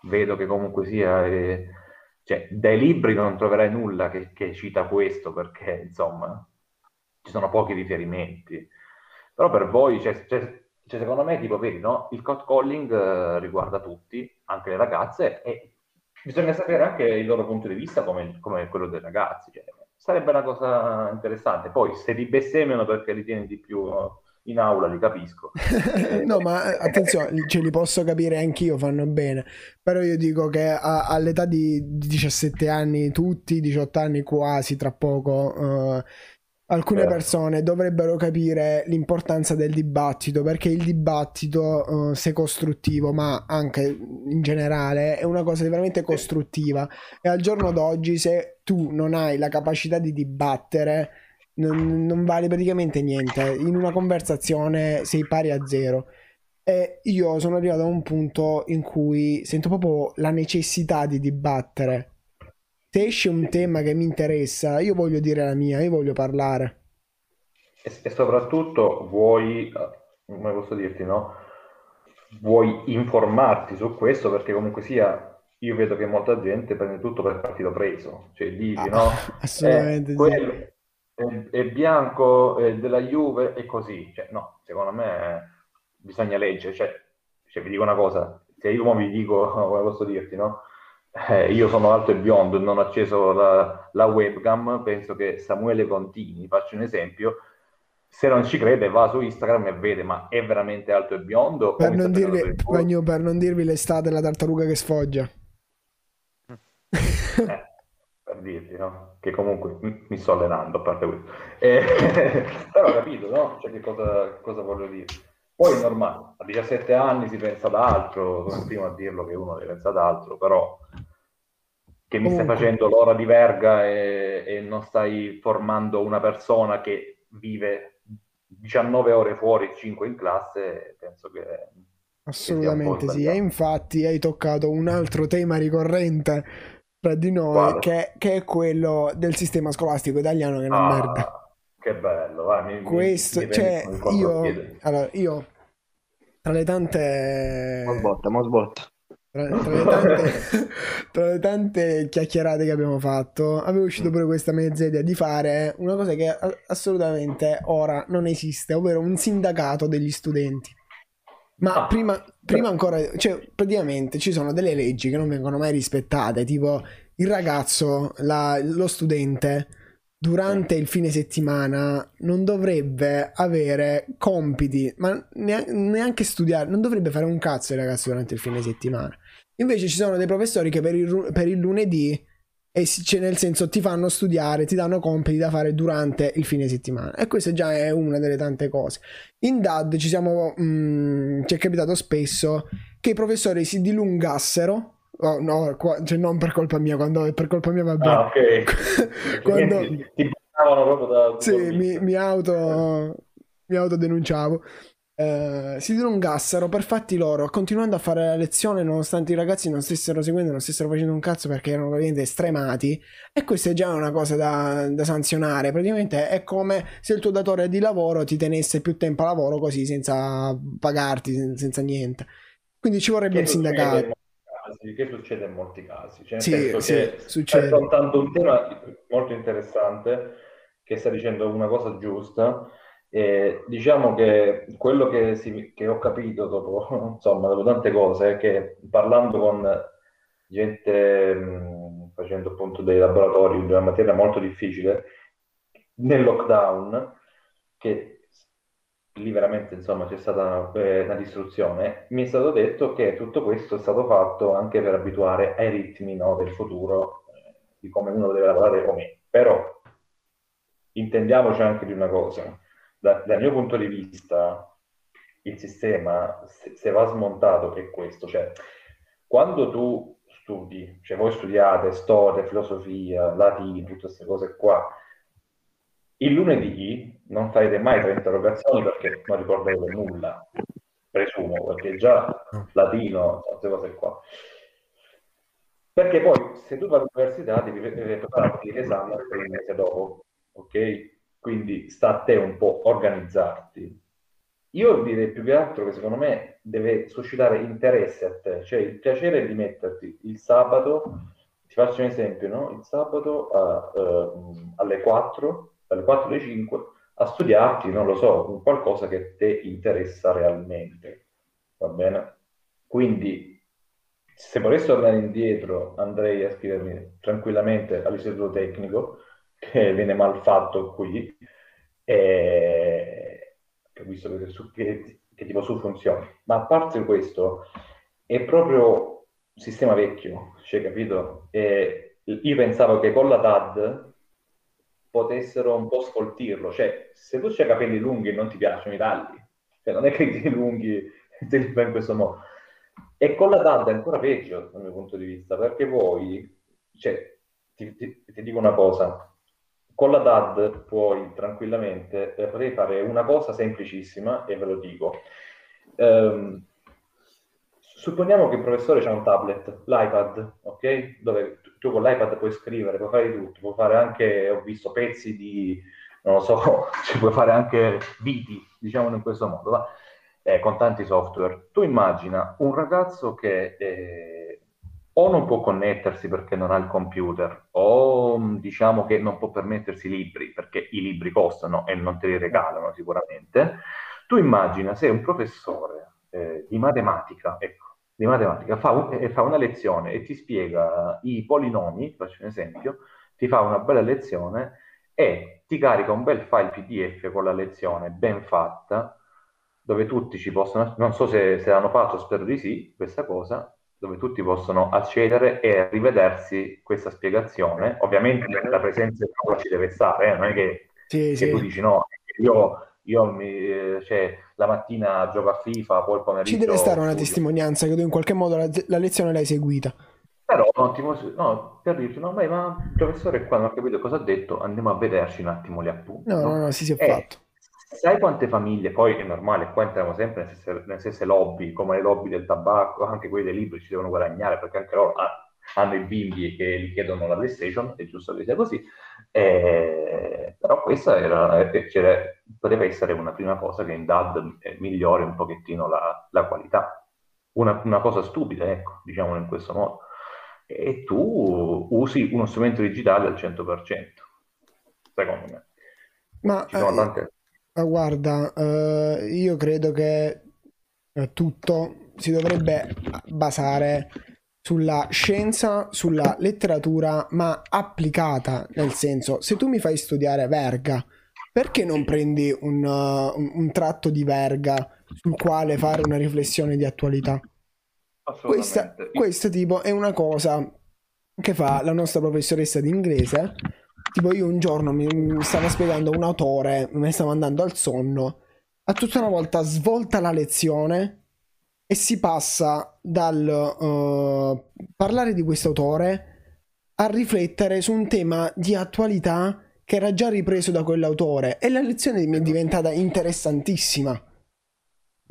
vedo che comunque sia, eh, cioè, dai libri non troverai nulla che, che cita questo, perché insomma ci sono pochi riferimenti. Però per voi, cioè, cioè- cioè, secondo me, tipo, vedi, no? Il cat calling eh, riguarda tutti, anche le ragazze, e bisogna sapere anche il loro punto di vista come, come quello dei ragazzi. cioè, sarebbe una cosa interessante. Poi, se li bestemmiano perché li tieni di più eh, in aula, li capisco. [laughs] no, ma eh, attenzione, ce li posso capire anch'io, fanno bene. Però io dico che a- all'età di 17 anni, tutti, 18 anni quasi, tra poco, eh, alcune Certo. persone dovrebbero capire l'importanza del dibattito, perché il dibattito, eh, se costruttivo, ma anche in generale, è una cosa veramente costruttiva. E al giorno d'oggi, se tu non hai la capacità di dibattere, non, non vale praticamente niente. In una conversazione sei pari a zero. E io sono arrivato a un punto in cui sento proprio la necessità di dibattere. Se esce un tema che mi interessa, io voglio dire la mia, io voglio parlare. E, e soprattutto vuoi, eh, come posso dirti, no? Vuoi informarti su questo perché comunque sia, io vedo che molta gente prende tutto per partito preso, cioè dici, no? Ah, [laughs] assolutamente Eh, sì. quello è, è bianco, è della Juve e così, cioè, no, secondo me eh, bisogna leggere, cioè, cioè, vi dico una cosa, se io mo vi dico, [laughs] come posso dirti, no? Eh, io sono alto e biondo non ho acceso la, la webcam, penso che Samuele Contini, faccio un esempio, se non ci crede va su Instagram e vede, ma è veramente alto e biondo? Per mi non, dirvi, per per non dirvi l'estate la tartaruga che sfoggia. Eh, [laughs] per dirti, no? Che comunque mi, mi sto allenando, a parte questo. Eh, [laughs] però ho capito, no? Cioè, che cosa, cosa voglio dire? Poi è normale, a 17 anni si pensa ad altro, sono il primo a dirlo che uno pensare ad altro, però che mi stai facendo l'ora di verga e, e non stai formando una persona che vive 19 ore fuori, 5 in classe, penso che... Assolutamente sì. E infatti hai toccato un altro tema ricorrente tra di noi, che, che è quello del sistema scolastico italiano che è una Ah, merda. che bello, vai, mi, mi- Questo, mi cioè, con il io, allora, io tra le tante, Mo sbotta, mo sbotta. tra, tra le tante, [laughs] tra le tante chiacchierate che abbiamo fatto, avevo uscito pure questa mezza idea di fare una cosa che assolutamente ora non esiste, ovvero un sindacato degli studenti. Ma Ah, prima, prima ancora, cioè, praticamente ci sono delle leggi che non vengono mai rispettate, tipo il ragazzo, la- lo studente, durante il fine settimana non dovrebbe avere compiti, ma nea- neanche studiare, non dovrebbe fare un cazzo il ragazzo durante il fine settimana. Invece ci sono dei professori che per il, per il lunedì, e cioè, nel senso, ti fanno studiare, ti danno compiti da fare durante il fine settimana. E questa già è una delle tante cose. In DAD ci siamo, mm, ci è capitato spesso che i professori si dilungassero. Oh, no, qua- cioè non per colpa mia, quando è per colpa mia va bene. Ah, ok. [laughs] Quando- Quindi ti buttavano proprio da... sì, mi, mi auto mi autodenunciavo. Eh, si dilungassero per fatti loro, continuando a fare la lezione nonostante i ragazzi non stessero seguendo, non stessero facendo un cazzo perché erano praticamente stremati. E questa è già una cosa da, da sanzionare. Praticamente è come se il tuo datore di lavoro ti tenesse più tempo a lavoro così senza pagarti, sen- senza niente. Quindi ci vorrebbe Che un sindacato. casi, che succede in molti casi. Cioè, Sì, sì, succede. È soltanto un tema molto interessante che sta dicendo una cosa giusta. E diciamo che quello che, si- che ho capito dopo, [laughs] insomma, dopo tante cose è che parlando con gente, mh, facendo appunto dei laboratori di una materia molto difficile, nel lockdown, che lì veramente insomma c'è stata eh, una distruzione, mi è stato detto che tutto questo è stato fatto anche per abituare ai ritmi no, del futuro, eh, di come uno deve lavorare o meno. Però intendiamoci anche di una cosa, Da- dal mio punto di vista il sistema, se, se va smontato, è questo, cioè quando tu studi, cioè voi studiate storia, filosofia, latino, tutte queste cose qua, il lunedì non farete mai tre interrogazioni perché non ricorderete nulla, presumo, perché già latino, queste cose qua. Perché poi se tu vai all'università devi, prepararti l'esame per il mese dopo, ok? Quindi sta a te un po' organizzarti. Io direi più che altro che secondo me deve suscitare interesse a te, cioè il piacere di metterti il sabato, ti faccio un esempio, no? Il sabato a, ehm, alle 4, dalle 4 alle 5, a studiarti, non lo so, qualcosa che ti interessa realmente, va bene? Quindi se volessi tornare indietro andrei a iscrivermi tranquillamente all'istituto tecnico, che viene mal fatto qui, e ho visto che, su- che- che tipo su funzioni. Ma a parte questo, è proprio un sistema vecchio, cioè, capito? E io pensavo che con la TAD potessero un po' sfoltirlo, cioè se tu c'hai i capelli lunghi e non ti piacciono i tagli, cioè non è che [laughs] i lunghi te li fai in questo modo. E con la TAD è ancora peggio dal mio punto di vista, perché voi, cioè, ti, ti- ti dico una cosa, con la DAD puoi tranquillamente, potevi fare una cosa semplicissima, e ve lo dico. Ehm, supponiamo che il professore ha un tablet, l'iPad, ok? Dove tu, con l'iPad puoi scrivere, puoi fare di tutto, puoi fare anche, ho visto pezzi di, non lo so, [laughs] ci puoi fare anche viti, diciamolo in questo modo? Eh, con tanti software. Tu immagina un ragazzo che eh, o non può connettersi perché non ha il computer, o mh, diciamo che non può permettersi i libri perché i libri costano e non te li regalano sicuramente. Tu immagina se un professore eh, di matematica, ecco, di matematica fa, un- eh, fa una lezione e ti spiega i polinomi, faccio un esempio, ti fa una bella lezione e ti carica un bel file PDF con la lezione ben fatta, dove tutti ci possono, non so se, se l'hanno fatto, spero di sì, questa cosa, dove tutti possono accedere e rivedersi questa spiegazione. Ovviamente la presenza di uno ci deve stare, eh, non è che, Sì, che tu sì. dici no, io, io mi, eh, cioè, la mattina gioco a FIFA, poi il Ci pomeriggio deve stare una studio. testimonianza che tu in qualche modo la, la lezione l'hai seguita. Però posso- no, per dirti, no, beh, ma il professore qua non ha capito cosa ha detto, andiamo a vederci un attimo gli appunti, No, no? no, no, si si è E fatto. Sai quante famiglie, poi è normale, qua entriamo sempre nelle stesse, nelle stesse lobby, come le lobby del tabacco, anche quelli dei libri ci devono guadagnare, perché anche loro ha- hanno i bimbi che gli chiedono la PlayStation, è giusto che sia così, Eh, però questa era, eh, poteva essere una prima cosa che in DAD migliori un pochettino la, la qualità. Una, una cosa stupida, ecco, diciamolo in questo modo. E tu usi uno strumento digitale al 100%, secondo me. Ma Ci sono eh, tante... ma guarda, eh, io credo che eh, tutto si dovrebbe basare sulla scienza, sulla letteratura, ma applicata, nel senso, se tu mi fai studiare Verga, perché non prendi un, uh, un, un tratto di Verga sul quale fare una riflessione di attualità? Questa, Assolutamente. questa tipo è una cosa che fa la nostra professoressa di inglese. Tipo io un giorno mi, mi stava spiegando un autore, me ne stava andando al sonno, a tutta una volta svolta la lezione e si passa dal uh, parlare di questo autore a riflettere su un tema di attualità che era già ripreso da quell'autore e la lezione mi è diventata interessantissima.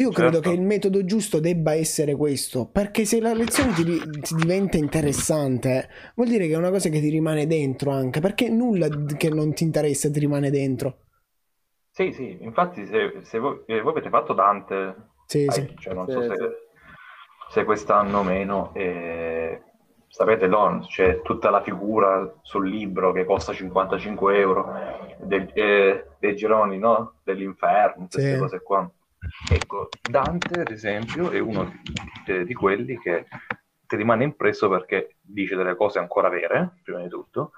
Io credo Certo. che il metodo giusto debba essere questo, perché se la lezione ti, ti diventa interessante, vuol dire che è una cosa che ti rimane dentro anche, perché nulla che non ti interessa ti rimane dentro. Sì, sì, infatti se, se voi, eh, voi avete fatto Dante, Sì, Dai, sì. cioè, non Sì, so sì. se, se quest'anno o meno, eh, sapete, no, c'è tutta la figura sul libro che costa 55 euro del- eh, dei gironi, no? Dell'inferno, queste Sì. cose qua. Ecco, Dante, ad esempio, è uno di, di quelli che ti rimane impresso perché dice delle cose ancora vere, prima di tutto,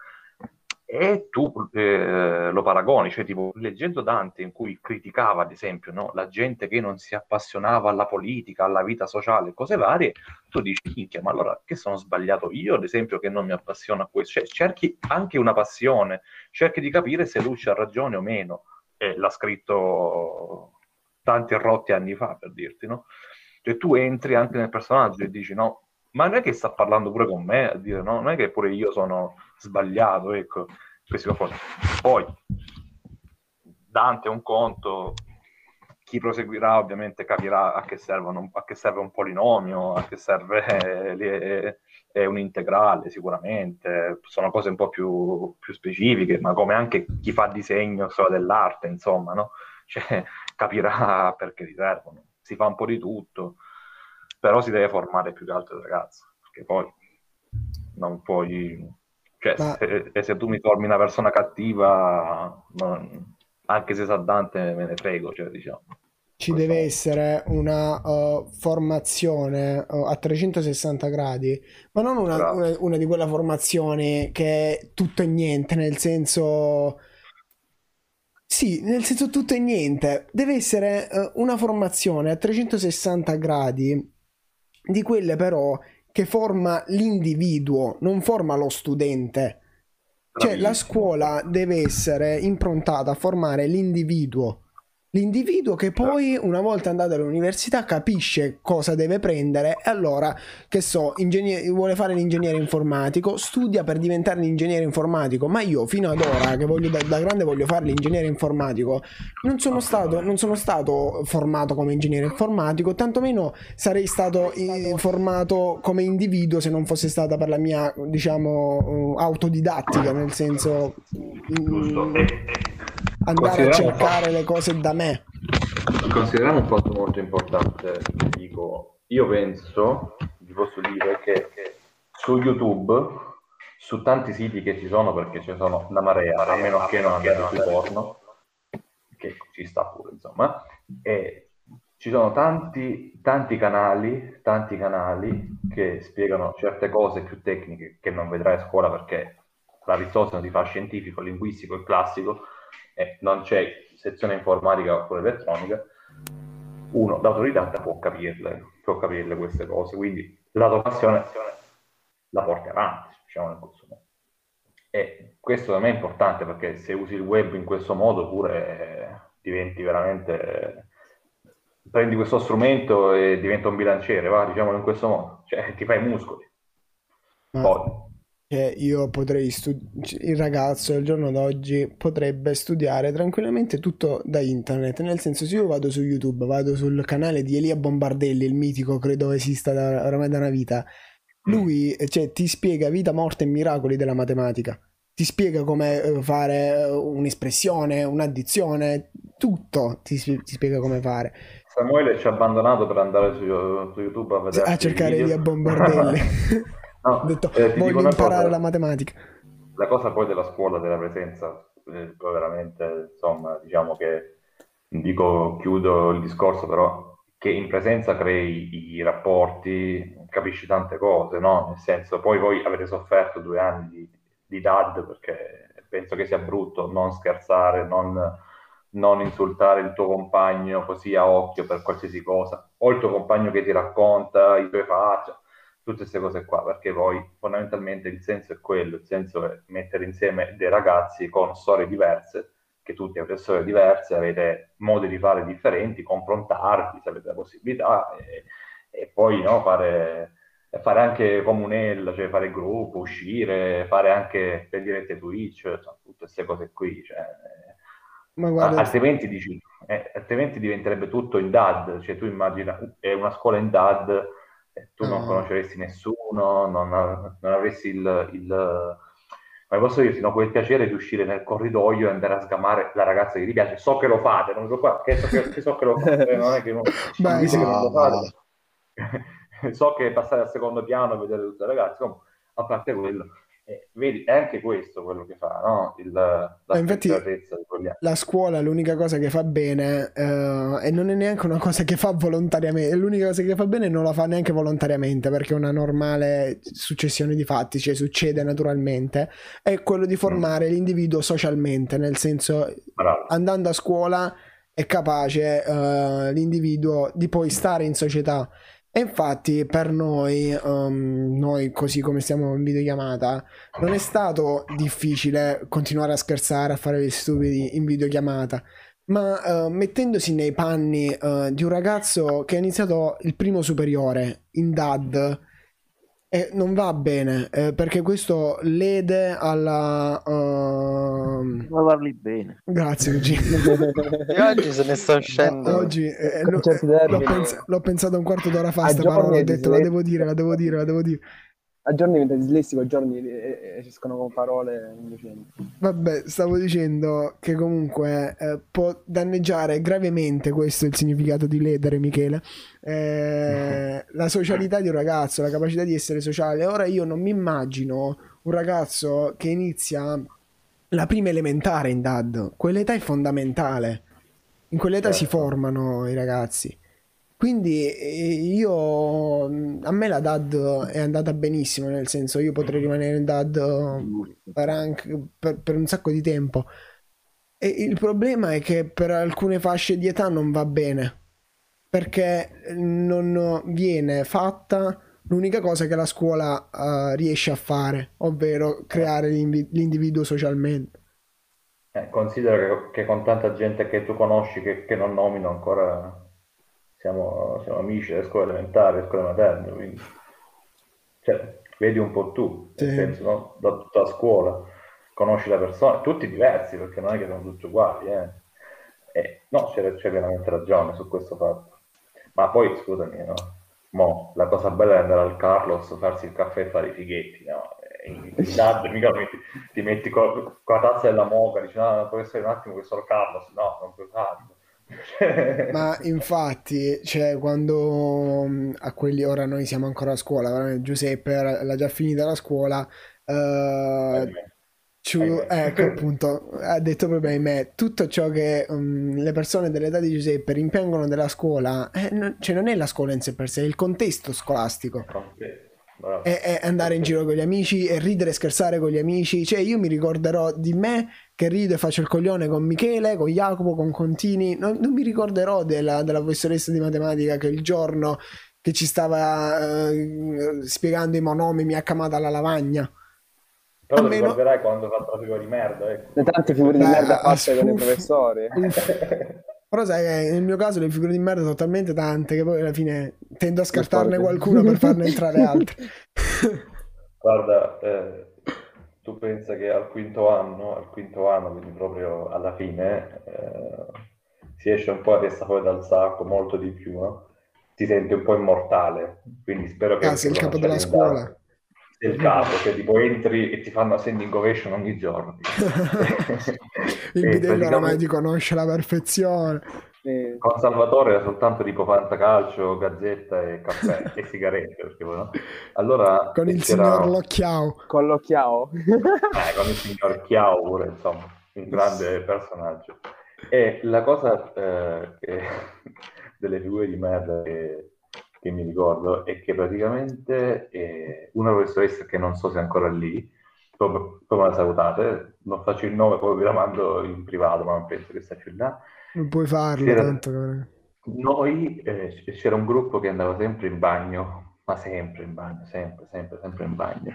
e tu eh, lo paragoni, cioè tipo leggendo Dante in cui criticava ad esempio no, la gente che non si appassionava alla politica, alla vita sociale, cose varie, tu dici, ma allora che sono sbagliato io ad esempio che non mi appassiono a questo? Cioè cerchi anche una passione, cerchi di capire se lui ha ragione o meno, e l'ha scritto tanti rotti anni fa per dirti, no? Cioè tu entri anche nel personaggio e dici, no, ma non è che sta parlando pure con me a dire, no, non è che pure io sono sbagliato, ecco, questi confronti. Poi, Dante è un conto, chi proseguirà ovviamente capirà a che, servono, a che serve un polinomio, a che serve eh, è un integrale sicuramente, sono cose un po' più, più specifiche, ma come anche chi fa disegno, storia dell'arte, insomma, no? Cioè, capirà [laughs] perché ti servono. Si fa un po' di tutto, però si deve formare più che altro il ragazzo, perché poi non puoi... Cioè, Ma- se, e se tu mi formi una persona cattiva, non- anche se sa Dante me ne frego, cioè, diciamo. Ci Questo- deve essere una uh, formazione uh, a 360 gradi, ma non una, una- una di quelle formazioni che è tutto e niente, nel senso... Sì, nel senso tutto e niente. Deve essere uh, una formazione a 360 gradi di quelle però che forma l'individuo, non forma lo studente. Cioè, la scuola deve essere improntata a formare l'individuo. L'individuo che poi, una volta andato all'università, capisce cosa deve prendere e allora, che so, ingegnere- vuole fare l'ingegnere informatico, studia per diventare l'ingegnere informatico. Ma io, fino ad ora, che voglio, da, da grande voglio fare l'ingegnere informatico, non sono stato, non sono stato formato come ingegnere informatico, tantomeno sarei stato eh, formato come individuo se non fosse stata per la mia, diciamo, autodidattica, nel senso Giusto. mm, andare a cercare le cose da me. Consideriamo un fatto molto importante, dico, io penso, vi posso dire che su YouTube, su tanti siti che ci sono, perché ne sono una marea, a meno che non andate sui porno, che ci sta pure, insomma, e ci sono tanti, tanti canali, tanti canali che spiegano certe cose più tecniche che non vedrai a scuola perché l'Aristotele ti fa scientifico, linguistico e classico e non c'è sezione informatica oppure elettronica, uno da autodidatta può capirle, può capirle queste cose, quindi la tua passione la porti avanti, diciamo questo modo. E questo da me è importante perché se usi il web in questo modo pure eh, diventi veramente... prendi questo strumento e diventa un bilanciere, va, diciamolo in questo modo, cioè ti fai muscoli. Ma Poi, che io potrei studiare, il ragazzo al giorno d'oggi potrebbe studiare tranquillamente tutto da internet, nel senso se io vado su YouTube, vado sul canale di Elia Bombardelli, il mitico, credo esista da, ormai da una vita, lui eh, cioè, ti spiega vita, morte e miracoli della matematica, ti spiega come eh, fare eh, un'espressione, un'addizione, tutto ti, ti spiega come fare. Samuele ci ha abbandonato per andare su, su YouTube a vedere A cercare Elia Bombardelli. [laughs] [laughs] No, Ho detto, eh, voglio imparare cosa. la matematica. La cosa poi della scuola, della presenza, eh, poi veramente, insomma, diciamo che, dico, chiudo il discorso, però che in presenza crei i rapporti, capisci tante cose, no? Nel senso, poi voi avete sofferto due anni di, di DAD perché penso che sia brutto non scherzare, non, non insultare il tuo compagno così a occhio per qualsiasi cosa, o il tuo compagno che ti racconta i tuoi faccia, tutte queste cose qua, perché poi fondamentalmente il senso è quello, il senso è mettere insieme dei ragazzi con storie diverse che tutti avete storie diverse, avete modi di fare differenti, confrontarvi se avete la possibilità e, e poi no, fare, fare, anche comunella, cioè fare gruppo, uscire, fare anche le dirette Twitch, cioè, tutte queste cose qui. Cioè, guarda... altrimenti, dici, eh, altrimenti diventerebbe tutto in DAD, cioè tu immagina, è una scuola in DAD, tu non conosceresti nessuno, non, non avresti il, il ma posso dirti, no, quel piacere di uscire nel corridoio e andare a sgamare la ragazza che ti piace. So che lo fate, non so qua, che so che, che, so che lo [laughs] fate, non è che non, Beh, sì, che non lo fate. [laughs] so che passare al secondo piano e vedere tutte le ragazze, comunque, a parte quello, eh, vedi, è anche questo quello che fa, no? Il, la eh, infatti, la scuola l'unica cosa che fa bene uh, e non è neanche una cosa che fa volontariamente, l'unica cosa che fa bene non la fa neanche volontariamente perché è una normale successione di fatti, cioè succede naturalmente, è quello di formare mm. l'individuo socialmente, nel senso Bravo. andando a scuola è capace uh, l'individuo di poi stare in società e infatti per noi, um, noi così come stiamo in videochiamata, non è stato difficile continuare a scherzare, a fare gli stupidi in videochiamata, ma uh, mettendosi nei panni uh, di un ragazzo che ha iniziato il primo superiore in DAD, e non va bene eh, perché questo lede alla. Uh... Parli bene. Grazie, Luigi. oggi se ne sto uscendo. Oggi eh, l'ho, l'ho, pens- l'ho, pensato un quarto d'ora fa. Sta parola, ho detto la devo dire, la devo dire, la devo dire a giorni diventa dislessico, a giorni escono con parole indecenti. Vabbè, stavo dicendo che comunque eh, può danneggiare gravemente, questo è il significato di ledere, Michele, eh, la socialità di un ragazzo, la capacità di essere sociale. Ora io non mi immagino un ragazzo che inizia la prima elementare in DAD, quell'età è fondamentale. In quell'età certo. si formano i ragazzi. Quindi eh, io a me la DAD è andata benissimo, nel senso io potrei rimanere in DAD per, anche, per, per un sacco di tempo. E il problema è che per alcune fasce di età non va bene, perché non viene fatta l'unica cosa che la scuola uh, riesce a fare, ovvero creare l'individuo socialmente. Eh, considera che, che, con tanta gente che tu conosci, che, che non nomino ancora siamo, siamo amici delle scuole elementari, delle scuole materne, quindi cioè, vedi un po' tu, nel sì. senso, no? da tutta la scuola, conosci la persona, tutti diversi, perché non è che sono tutti uguali, eh. E, no, c'è, c'è veramente ragione su questo fatto. Ma poi, scusami, no? Mo, la cosa bella è andare al Carlos, farsi il caffè e fare i fighetti, no? In, DAD, mica metti, ti metti con, con, la tazza della moca, dici, no, può essere un attimo che sono Carlos, no, non puoi farlo ma [laughs] infatti, cioè, quando mm, a quelli ora noi siamo ancora a scuola, Giuseppe l'ha già finita la scuola. Uh, ci, ecco [laughs] appunto, ha detto proprio a me tutto ciò che um, le persone dell'età di Giuseppe rimpiangono della scuola, eh, non, cioè non è la scuola in sé per sé, è il contesto scolastico. È, è andare in giro con gli amici e ridere e scherzare con gli amici. Cioè, io mi ricorderò di me che rido e faccio il coglione con Michele, con Jacopo, con Contini. Non, non mi ricorderò della, della, professoressa di matematica che il giorno che ci stava uh, spiegando i monomi mi ha chiamato alla lavagna. Però lo ricorderai quando ho fatto la figura di merda. Ecco. Le tante figure di merda fatte con i professori. [laughs] Però sai che nel mio caso le figure di merda sono talmente tante che poi alla fine tendo a scartarne qualcuna per farne entrare altre. [laughs] Guarda, eh, tu pensa che al quinto anno, al quinto anno, quindi proprio alla fine, eh, si esce un po' a testa fuori dal sacco, molto di più, no? Ti senti un po' immortale, quindi spero che... Ah, sei il capo della scuola. Il capo, cioè tipo entri e ti fanno standing ovation ogni giorno. [laughs] il bidello oramai ti conosce alla perfezione. Eh, con Salvatore era soltanto tipo fantacalcio, gazzetta e caffè [laughs] e sigarette. Perché, no? allora, con il signor Locchiao. Con Locchiao. [laughs] Eh, con il signor Chiao pure, insomma, un grande personaggio. E la cosa eh, che delle figure di merda che, che mi ricordo è che praticamente eh, una professoressa che non so se è ancora lì, proprio, proprio la salutate, non faccio il nome, poi vi la mando in privato, ma non penso che sia più là. Non puoi farlo C'era- tanto. guarda. Noi eh, c'era un gruppo che andava sempre in bagno, ma sempre in bagno, sempre, sempre, sempre in bagno,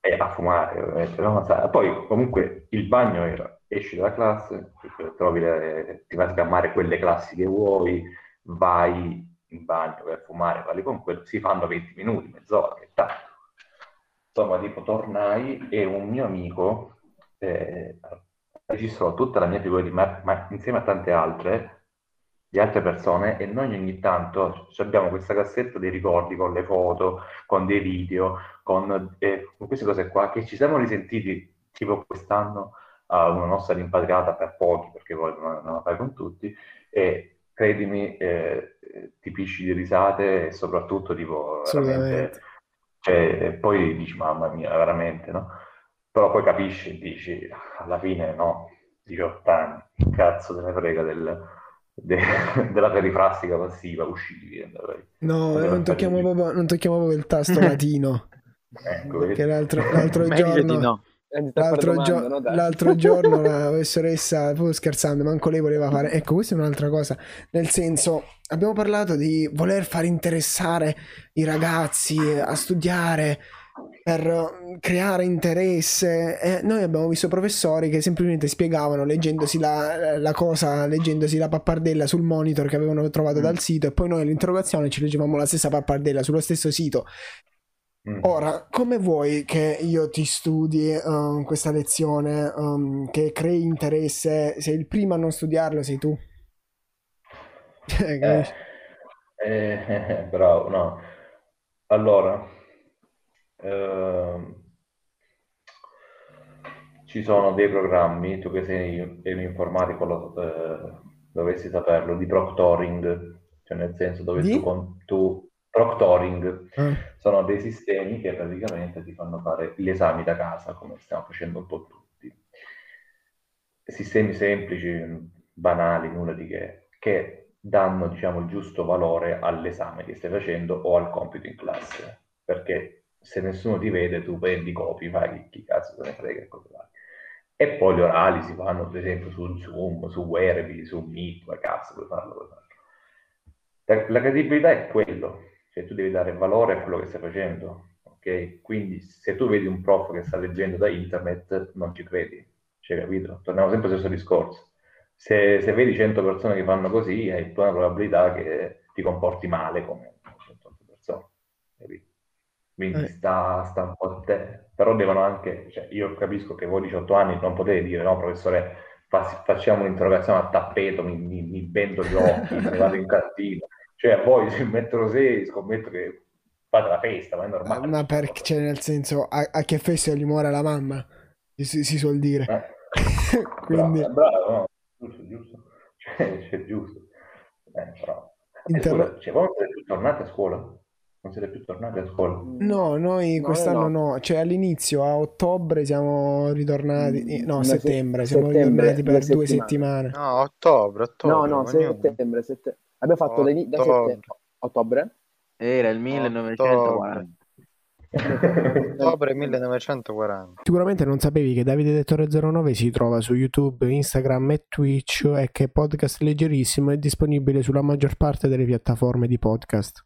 e a fumare, ovviamente, no? Poi comunque il bagno era, esci dalla classe, trovi le- ti vai a sgammare quelle classi che vuoi, vai in bagno per fumare, vai con quello, si fanno 20 minuti, mezz'ora, che tanto. Insomma, tipo, tornai e un mio amico eh, registrò tutta la mia figura di me, ma insieme a tante altre, di altre persone, e noi ogni tanto abbiamo questa cassetta dei ricordi con le foto, con dei video, con, eh, con queste cose qua, che ci siamo risentiti tipo quest'anno a una nostra rimpatriata per pochi, perché poi non non la fai con tutti, e credimi, eh, ti pisci di risate e soprattutto tipo veramente, Assolutamente. cioè, poi dici mamma mia, veramente, no? Però poi capisci e dici, alla fine no, 18 anni, che cazzo te ne frega del, de- [laughs] della perifrastica passiva, usciti. No, non tocchiamo, proprio, non tocchiamo proprio il tasto [laughs] latino. Ecco, Perché l'altro, [laughs] l'altro giorno... Eh, L'altro, per gio- domanda, no, l'altro [laughs] giorno la professoressa, proprio scherzando, manco lei voleva fare. Ecco, questa è un'altra cosa. Nel senso, abbiamo parlato di voler far interessare i ragazzi a studiare per eh, creare interesse. E noi abbiamo visto professori che semplicemente spiegavano leggendosi la, la cosa, leggendosi la pappardella sul monitor che avevano trovato Mm. dal sito, e poi noi all'interrogazione ci leggevamo la stessa pappardella sullo stesso sito. Mm. Ora, come vuoi che io ti studi um, questa lezione, um, che crei interesse? Sei il primo a non studiarlo, sei tu. [laughs] Eh, Eh, eh, [laughs] bravo, no. Allora, ehm, ci sono dei programmi, tu che sei un informatico lo, eh, dovresti saperlo, di proctoring, cioè nel senso dove Di? tu, con- tu proctoring Ah, sono dei sistemi che praticamente ti fanno fare gli esami da casa, come stiamo facendo un po' tutti. Sistemi semplici, banali, nulla di che, che danno, diciamo, il giusto valore all'esame che stai facendo o al compito in classe. Perché se nessuno ti vede, tu prendi, copi, fai chi cazzo se ne frega e cose varie. E poi gli orali si fanno, per esempio, su Zoom, su Whereby, su Meet, ma cazzo, puoi farlo, puoi farlo. La credibilità è quello, cioè tu devi dare valore a quello che stai facendo, ok? Quindi se tu vedi un prof che sta leggendo da internet, non ci credi, cioè, capito? Torniamo sempre allo stesso discorso. Se, se vedi 100 persone che fanno così, hai buona probabilità che ti comporti male come 100 altre persone, capito? Quindi Eh. sta, sta un po' a te. Però devono anche, cioè io capisco che voi 18 anni non potete dire, no, professore, fa- facciamo un'interrogazione a tappeto, mi, mi, mi bendo gli occhi, mi vado in cantina. Cioè a voi sul metro 6 scommetto che fate la festa, ma è normale. ma perché, cioè, nel senso, a, a che festival gli muore la mamma? Si, si suol dire. Eh, [laughs] Quindi, bravo, bravo, no, giusto, giusto. [laughs] Cioè, cioè, giusto. Eh, però. Eh, Interro- scusa, cioè, voi non siete più tornati a scuola? Non siete più tornati a scuola? no, noi No, quest'anno no. no. Cioè, all'inizio, a ottobre, siamo ritornati. eh, No, a No, se- settembre, siamo settembre, ritornati per due settimane. settimane. No, ottobre, ottobre. No, no, settembre, sette- Abbiamo fatto da Ottobre. sette- ottobre? Era il 1940. Ottobre 1940. Sicuramente non sapevi che Davide Dettore 09 si trova su YouTube, Instagram e Twitch e che podcast leggerissimo è disponibile sulla maggior parte delle piattaforme di podcast.